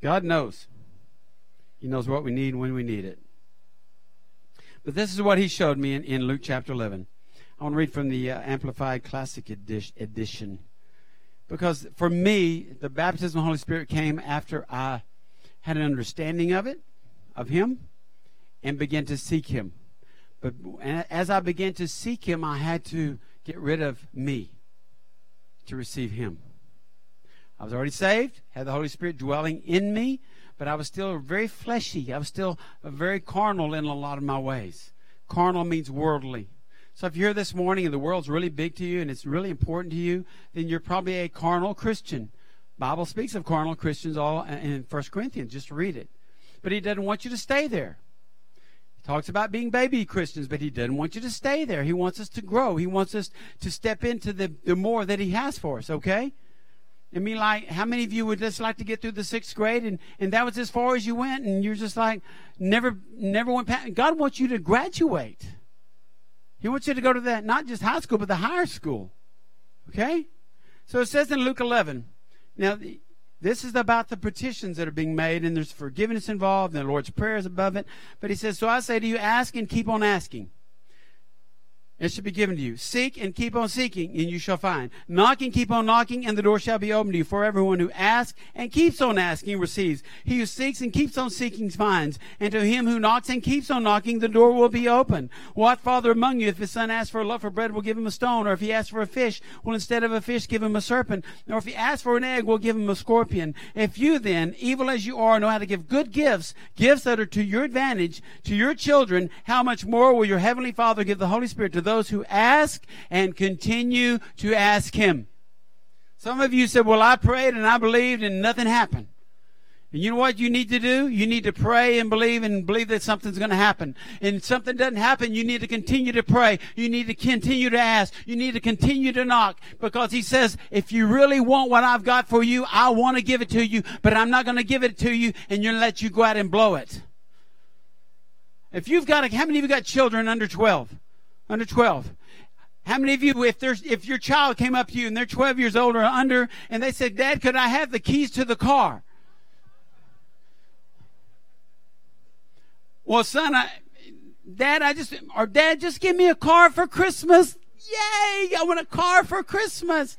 God knows. He knows what we need when we need it. But this is what he showed me in, in Luke chapter 11. I want to read from the uh, Amplified Classic edition. Because for me, the baptism of the Holy Spirit came after I had an understanding of it, of Him, and began to seek Him. But as I began to seek Him, I had to get rid of me to receive Him. I was already saved, had the Holy Spirit dwelling in me, but I was still very fleshy. I was still very carnal in a lot of my ways. Carnal means worldly. So if you're this morning and the world's really big to you and it's really important to you, then you're probably a carnal Christian. Bible speaks of carnal Christians all uh, in 1 Corinthians. Just read it. But he doesn't want you to stay there talks about being baby Christians, but he doesn't want you to stay there. He wants us to grow. He wants us to step into the, the more that he has for us, okay? I mean, like, how many of you would just like to get through the sixth grade and, and that was as far as you went and you're just like, never, never went past? God wants you to graduate. He wants you to go to that, not just high school, but the higher school. Okay? So it says in Luke 11, now, this is about the petitions that are being made, and there's forgiveness involved, and the Lord's Prayer is above it. But he says, So I say to you, ask and keep on asking it shall be given to you. Seek and keep on seeking, and you shall find. Knock and keep on knocking, and the door shall be opened to you. For everyone who asks and keeps on asking receives. He who seeks and keeps on seeking finds. And to him who knocks and keeps on knocking, the door will be open. What father among you, if his son asks for a loaf of bread, will give him a stone? Or if he asks for a fish, will instead of a fish give him a serpent? Or if he asks for an egg, will give him a scorpion? If you then, evil as you are, know how to give good gifts, gifts that are to your advantage, to your children, how much more will your heavenly Father give the Holy Spirit to those who ask and continue to ask Him. Some of you said, Well, I prayed and I believed and nothing happened. And you know what you need to do? You need to pray and believe and believe that something's going to happen. And something doesn't happen, you need to continue to pray. You need to continue to ask. You need to continue to knock because he says, if you really want what I've got for you, I want to give it to you, but I'm not going to give it to you and you're going to let you go out and blow it. If you've got, how many of you got children under 12? Under 12. How many of you, if there's, if your child came up to you and they're 12 years old or under, and they said, Dad, could I have the keys to the car? Well, son, I, Dad, I just, or Dad, just give me a car for Christmas. Yay! I want a car for Christmas.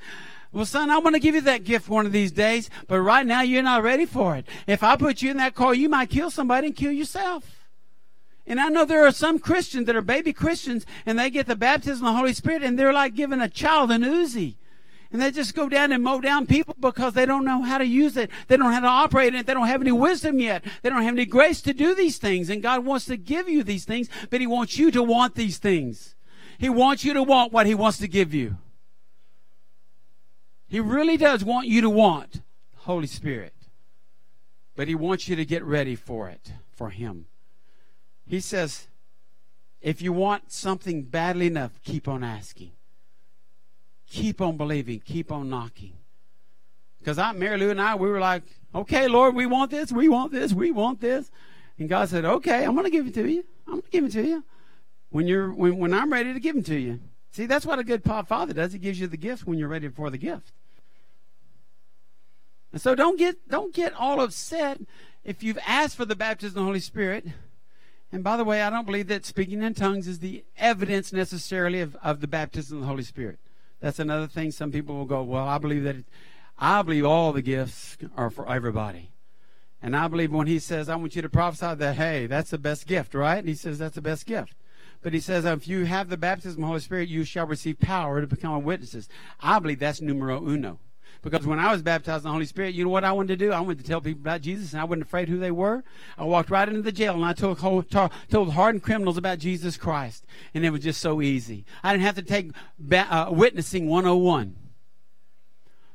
Well, son, I want to give you that gift one of these days, but right now you're not ready for it. If I put you in that car, you might kill somebody and kill yourself. And I know there are some Christians that are baby Christians and they get the baptism of the Holy Spirit and they're like giving a child an Uzi. And they just go down and mow down people because they don't know how to use it. They don't know how to operate it. They don't have any wisdom yet. They don't have any grace to do these things. And God wants to give you these things, but He wants you to want these things. He wants you to want what He wants to give you. He really does want you to want Holy Spirit. But He wants you to get ready for it, for Him. He says, if you want something badly enough, keep on asking. Keep on believing. Keep on knocking. Because I, Mary Lou and I, we were like, okay, Lord, we want this, we want this, we want this. And God said, okay, I'm going to give it to you. I'm going to give it to you when you're when, when I'm ready to give them to you. See, that's what a good father does. He gives you the gift when you're ready for the gift. And so don't get don't get all upset if you've asked for the baptism of the Holy Spirit. And by the way, I don't believe that speaking in tongues is the evidence necessarily of, of the baptism of the Holy Spirit. That's another thing. Some people will go, well, I believe that, it, I believe all the gifts are for everybody. And I believe when he says, I want you to prophesy that, hey, that's the best gift, right? And he says that's the best gift. But he says, if you have the baptism of the Holy Spirit, you shall receive power to become witnesses. I believe that's numero uno. Because when I was baptized in the Holy Spirit, you know what I wanted to do? I wanted to tell people about Jesus, and I wasn't afraid who they were. I walked right into the jail, and I told, told hardened criminals about Jesus Christ. And it was just so easy. I didn't have to take uh, witnessing 101.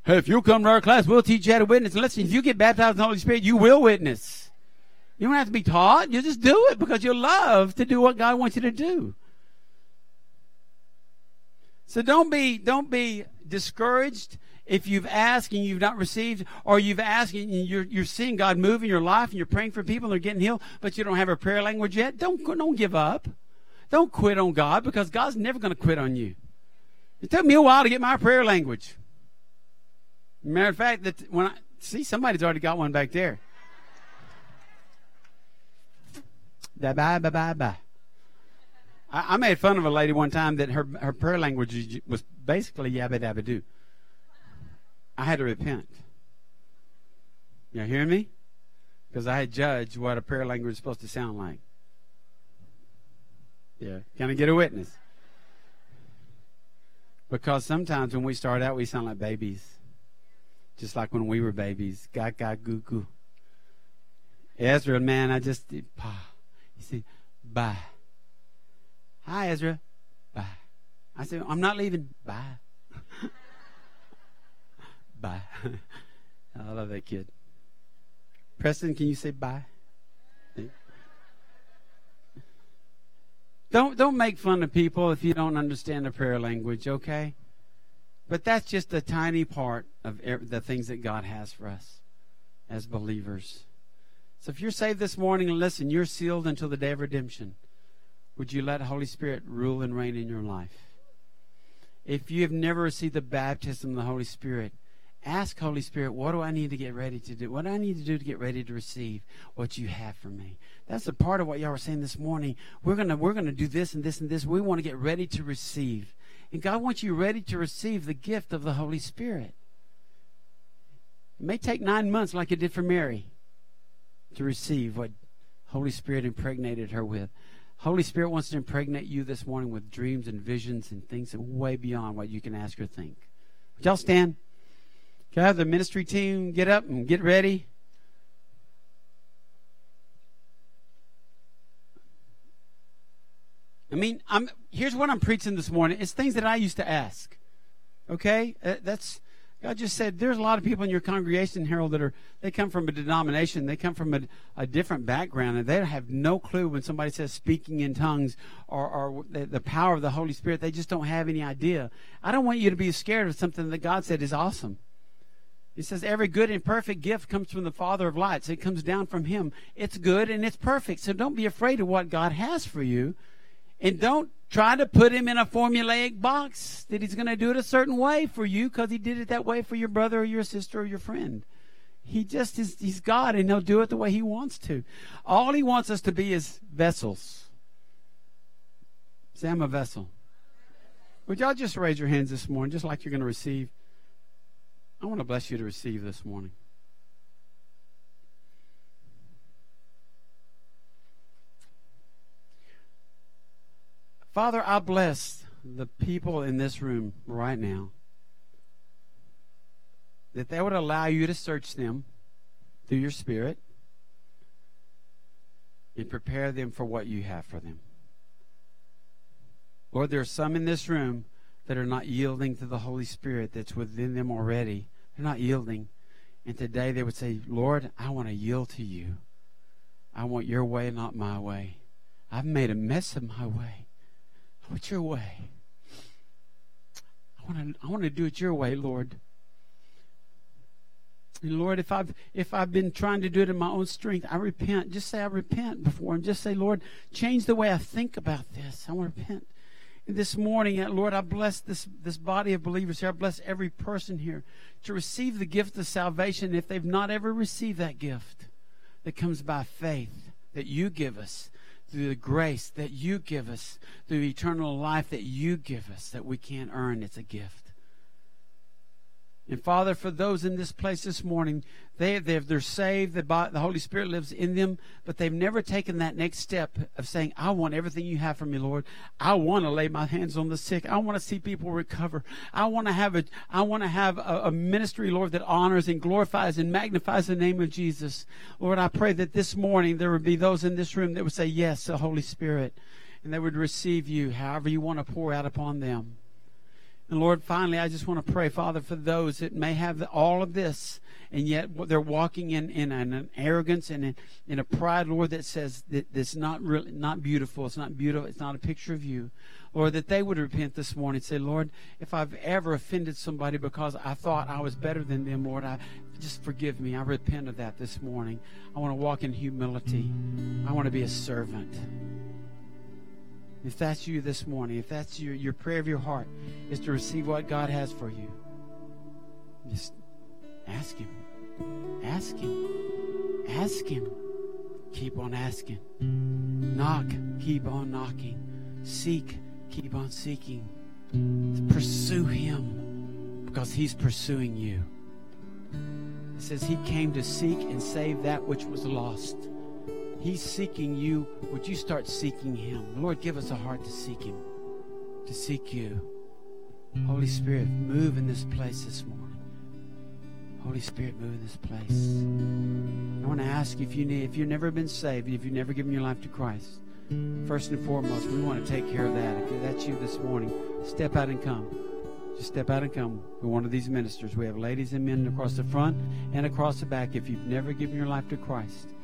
Hey, if you come to our class, we'll teach you how to witness. Listen, if you get baptized in the Holy Spirit, you will witness. You don't have to be taught. You just do it because you love to do what God wants you to do. So don't be don't be discouraged if you've asked and you've not received, or you've asked and you're, you're seeing God move in your life and you're praying for people and they're getting healed, but you don't have a prayer language yet, don't, don't give up. Don't quit on God because God's never going to quit on you. It took me a while to get my prayer language. Matter of fact, that when I see somebody's already got one back there. Bye bye bye bye bye. I, I made fun of a lady one time that her her prayer language was basically yabba dabba doo. I had to repent. You hear me? Because I had judged what a prayer language is supposed to sound like. Yeah. Can I get a witness? Because sometimes when we start out, we sound like babies. Just like when we were babies. Gaga goo goo. Ezra, man, I just, pa. He said, bye. Hi, Ezra. Bye. I said, I'm not leaving. Bye. Bye. I love that kid. Preston, can you say bye? Don't don't make fun of people if you don't understand the prayer language, okay? But that's just a tiny part of the things that God has for us as believers. So if you're saved this morning, and listen, you're sealed until the day of redemption. Would you let the Holy Spirit rule and reign in your life? If you have never received the baptism of the Holy Spirit, Ask Holy Spirit, what do I need to get ready to do? What do I need to do to get ready to receive what you have for me? That's a part of what y'all were saying this morning. We're gonna we're gonna do this and this and this. We want to get ready to receive. And God wants you ready to receive the gift of the Holy Spirit. It may take nine months like it did for Mary to receive what Holy Spirit impregnated her with. Holy Spirit wants to impregnate you this morning with dreams and visions and things way beyond what you can ask or think. Would y'all stand? Can I have the ministry team get up and get ready? I mean, I'm here's what I'm preaching this morning. It's things that I used to ask. Okay, uh, that's God just said. There's a lot of people in your congregation, Harold, that are they come from a denomination, they come from a, a different background, and they have no clue when somebody says speaking in tongues or, or the, the power of the Holy Spirit. They just don't have any idea. I don't want you to be scared of something that God said is awesome. He says every good and perfect gift comes from the Father of lights. It comes down from Him. It's good and it's perfect. So don't be afraid of what God has for you. And don't try to put Him in a formulaic box that He's going to do it a certain way for you because He did it that way for your brother or your sister or your friend. He just is, He's God and He'll do it the way He wants to. All He wants us to be is vessels. Say, I'm a vessel. Would y'all just raise your hands this morning, just like you're going to receive? I want to bless you to receive this morning. Father, I bless the people in this room right now that they would allow you to search them through your spirit and prepare them for what you have for them. Lord, there are some in this room that are not yielding to the Holy Spirit that's within them already. They're not yielding. And today they would say, Lord, I want to yield to you. I want your way, not my way. I've made a mess of my way. What's your way? I want to, I want to do it your way, Lord. And Lord, if I've if I've been trying to do it in my own strength, I repent. Just say I repent before Him. Just say, Lord, change the way I think about this. I want to repent. This morning, Lord, I bless this this body of believers here. I bless every person here to receive the gift of salvation if they've not ever received that gift that comes by faith that you give us through the grace that you give us, through eternal life that you give us, that we can't earn. It's a gift. And Father, for those in this place this morning, they, they're saved, the, the Holy Spirit lives in them, but they've never taken that next step of saying, I want everything you have for me, Lord. I want to lay my hands on the sick. I want to see people recover. I want to have a, I want to have a, a ministry, Lord, that honors and glorifies and magnifies the name of Jesus. Lord, I pray that this morning there would be those in this room that would say, Yes, the Holy Spirit, and they would receive you however you want to pour out upon them. And Lord, finally, I just want to pray, Father, for those that may have all of this, and yet they're walking in, in an arrogance and in, in a pride, Lord, that says that it's not really not beautiful. It's not beautiful. It's not a picture of you. Lord, that they would repent this morning and say, Lord, if I've ever offended somebody because I thought I was better than them, Lord, I just forgive me. I repent of that this morning. I want to walk in humility. I want to be a servant. If that's you this morning, if that's your, your prayer of your heart, is to receive what God has for you, just ask Him. Ask Him. Ask Him. Keep on asking. Knock. Keep on knocking. Seek. Keep on seeking. Pursue Him because He's pursuing you. It says He came to seek and save that which was lost. He's seeking you. Would you start seeking Him? Lord, give us a heart to seek Him, to seek you. Holy Spirit, move in this place this morning. Holy Spirit, move in this place. I want to ask if you need, if you've never been saved, if you've never given your life to Christ, first and foremost, we want to take care of that. If that's you this morning, step out and come. Just step out and come. We're one of these ministers. We have ladies and men across the front and across the back. If you've never given your life to Christ,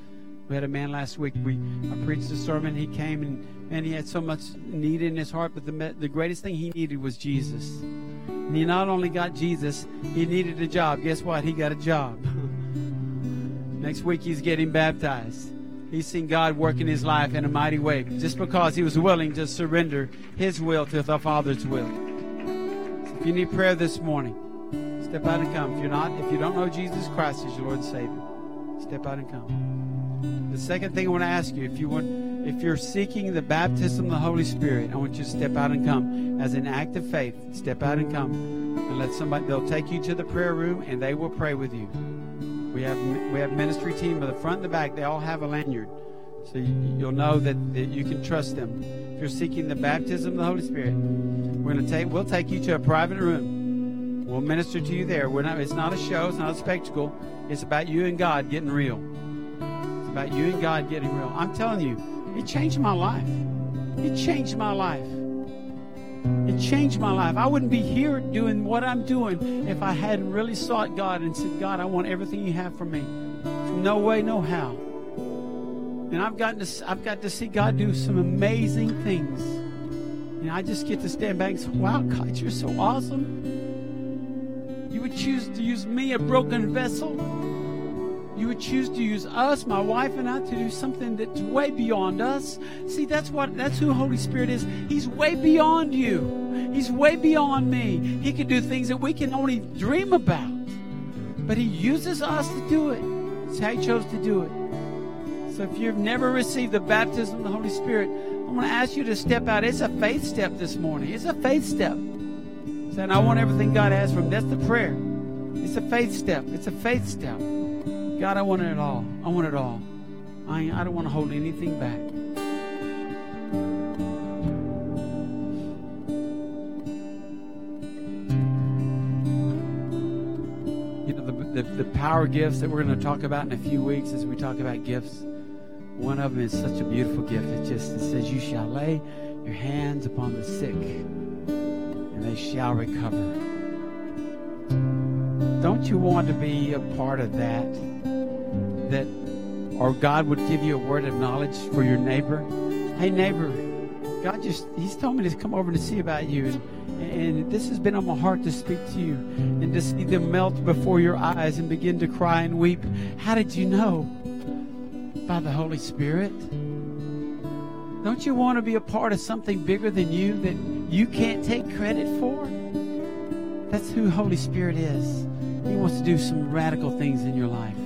we had a man last week. We I preached a sermon. He came and and he had so much need in his heart, but the the greatest thing he needed was Jesus. And he not only got Jesus, he needed a job. Guess what? He got a job. Next week he's getting baptized. He's seen God work in his life in a mighty way just because he was willing to surrender his will to the Father's will. So if you need prayer this morning, step out and come. If you're not, if you don't know Jesus Christ as your Lord and Savior, step out and come. The second thing I want to ask you, if you want, if you're seeking the baptism of the Holy Spirit, I want you to step out and come as an act of faith. Step out and come, and let somebody. They'll take you to the prayer room, and they will pray with you. We have we have ministry team at the front and the back. They all have a lanyard, so you, will know that, that you can trust them. If you're seeking the baptism of the Holy Spirit, we're to take. We'll take you to a private room. We'll minister to you there. We're not. It's not a show. It's not a spectacle. It's about you and God getting real about you and God getting real. I'm telling you, it changed my life. It changed my life. It changed my life. I wouldn't be here doing what I'm doing if I hadn't really sought God and said, God, I want everything you have for me. No way, no how. And I've gotten to, I've got to see God do some amazing things. And I just get to stand back and say, wow, God, you're so awesome. You would choose to use me, a broken vessel you would choose to use us, my wife and I, to do something that's way beyond us. See, that's what that's who Holy Spirit is. He's way beyond you. He's way beyond me. He can do things that we can only dream about. But he uses us to do it. It's how he chose to do it. So if you've never received the baptism of the Holy Spirit, I want to ask you to step out. It's a faith step this morning. It's a faith step. Saying, I want everything God has for me. That's the prayer. It's a faith step. It's a faith step. God, I want it all. I want it all. I, I don't want to hold anything back. You know, the, the, the power gifts that we're going to talk about in a few weeks as we talk about gifts. One of them is such a beautiful gift. It just it says, You shall lay your hands upon the sick, and they shall recover. Don't you want to be a part of that? That, or God would give you a word of knowledge for your neighbor. Hey, neighbor, God just, He's told me to come over to see about you. And, and this has been on my heart to speak to you and to see them melt before your eyes and begin to cry and weep. How did you know? By the Holy Spirit. Don't you want to be a part of something bigger than you that you can't take credit for? That's who Holy Spirit is. He wants to do some radical things in your life.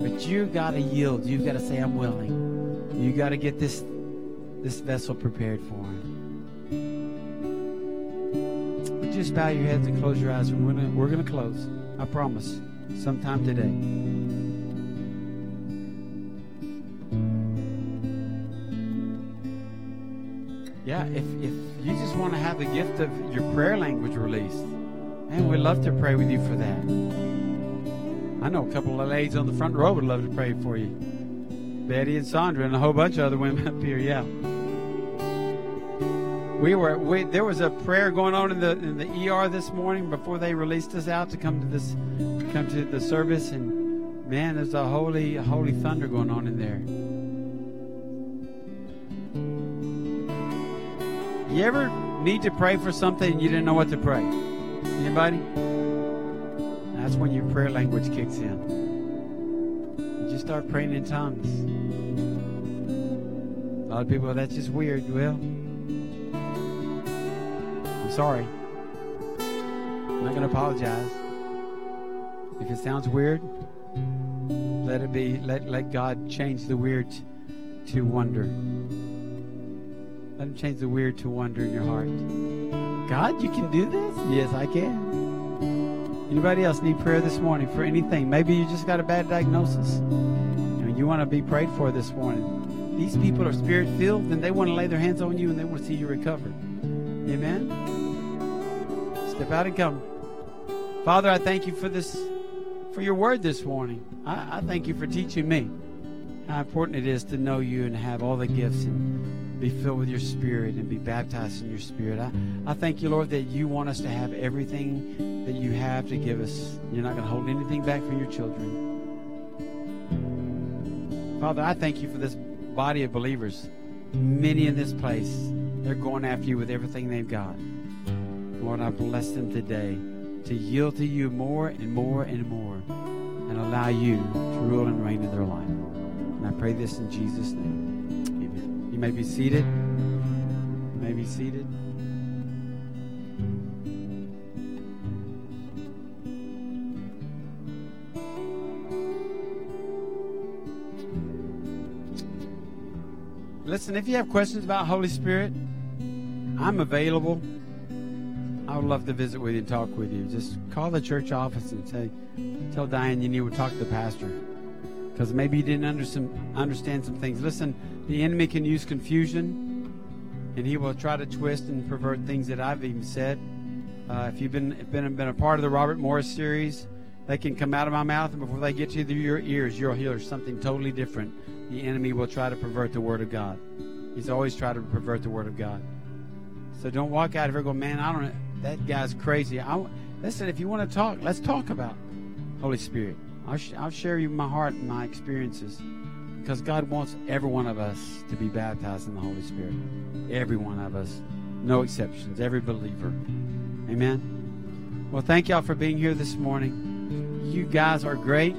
But you've got to yield. You've got to say, I'm willing. You've got to get this, this vessel prepared for him. But just bow your heads and close your eyes. We're going we're gonna close. I promise. Sometime today. Yeah, if, if you just want to have the gift of your prayer language released, man, we'd love to pray with you for that. I know a couple of ladies on the front row would love to pray for you. Betty and Sandra and a whole bunch of other women up here, yeah. We were we, there was a prayer going on in the in the ER this morning before they released us out to come to this come to the service and man, there's a holy holy thunder going on in there. You ever need to pray for something and you didn't know what to pray? Anybody? That's when your prayer language kicks in. You just start praying in tongues. A lot of people, that's just weird. Well, I'm sorry. I'm not going to apologize. If it sounds weird, let it be. Let, let God change the weird to wonder. Let him change the weird to wonder in your heart. God, you can do this? Yes, I can. Anybody else need prayer this morning for anything? Maybe you just got a bad diagnosis. and you want to be prayed for this morning. These people are spirit filled and they want to lay their hands on you and they want to see you recovered. Amen. Step out and come. Father, I thank you for this, for your word this morning. I, I thank you for teaching me how important it is to know you and have all the gifts and be filled with your spirit and be baptized in your spirit. I, I thank you, Lord, that you want us to have everything that you have to give us. You're not going to hold anything back from your children. Father, I thank you for this body of believers. Many in this place, they're going after you with everything they've got. Lord, I bless them today to yield to you more and more and more and allow you to rule and reign in their life. And I pray this in Jesus' name. May be seated. You may be seated. Listen, if you have questions about Holy Spirit, I'm available. I would love to visit with you and talk with you. Just call the church office and say, tell Diane you need to talk to the pastor. Because maybe you didn't understand some things. Listen, the enemy can use confusion, and he will try to twist and pervert things that I've even said. Uh, if you've been, been been a part of the Robert Morris series, they can come out of my mouth, and before they get to your ears, you'll hear something totally different. The enemy will try to pervert the Word of God. He's always tried to pervert the Word of God. So don't walk out of here going, man, I don't. That guy's crazy. I, listen, if you want to talk, let's talk about Holy Spirit. I'll, sh- I'll share you my heart and my experiences because God wants every one of us to be baptized in the Holy Spirit. Every one of us. No exceptions. Every believer. Amen. Well, thank y'all for being here this morning. You guys are great.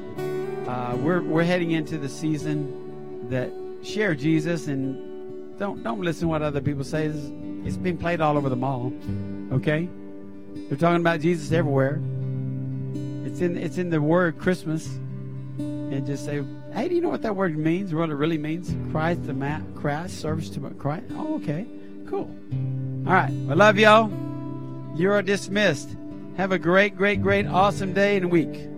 Uh, we're, we're heading into the season that share Jesus and don't don't listen to what other people say. It's, it's being played all over the mall. Okay, they're talking about Jesus everywhere. It's in it's in the word Christmas, and just say, hey, do you know what that word means? What it really means? Christ the mat, Christ service to Christ. Oh, okay, cool. All right, I love y'all. You are dismissed. Have a great, great, great, awesome day and week.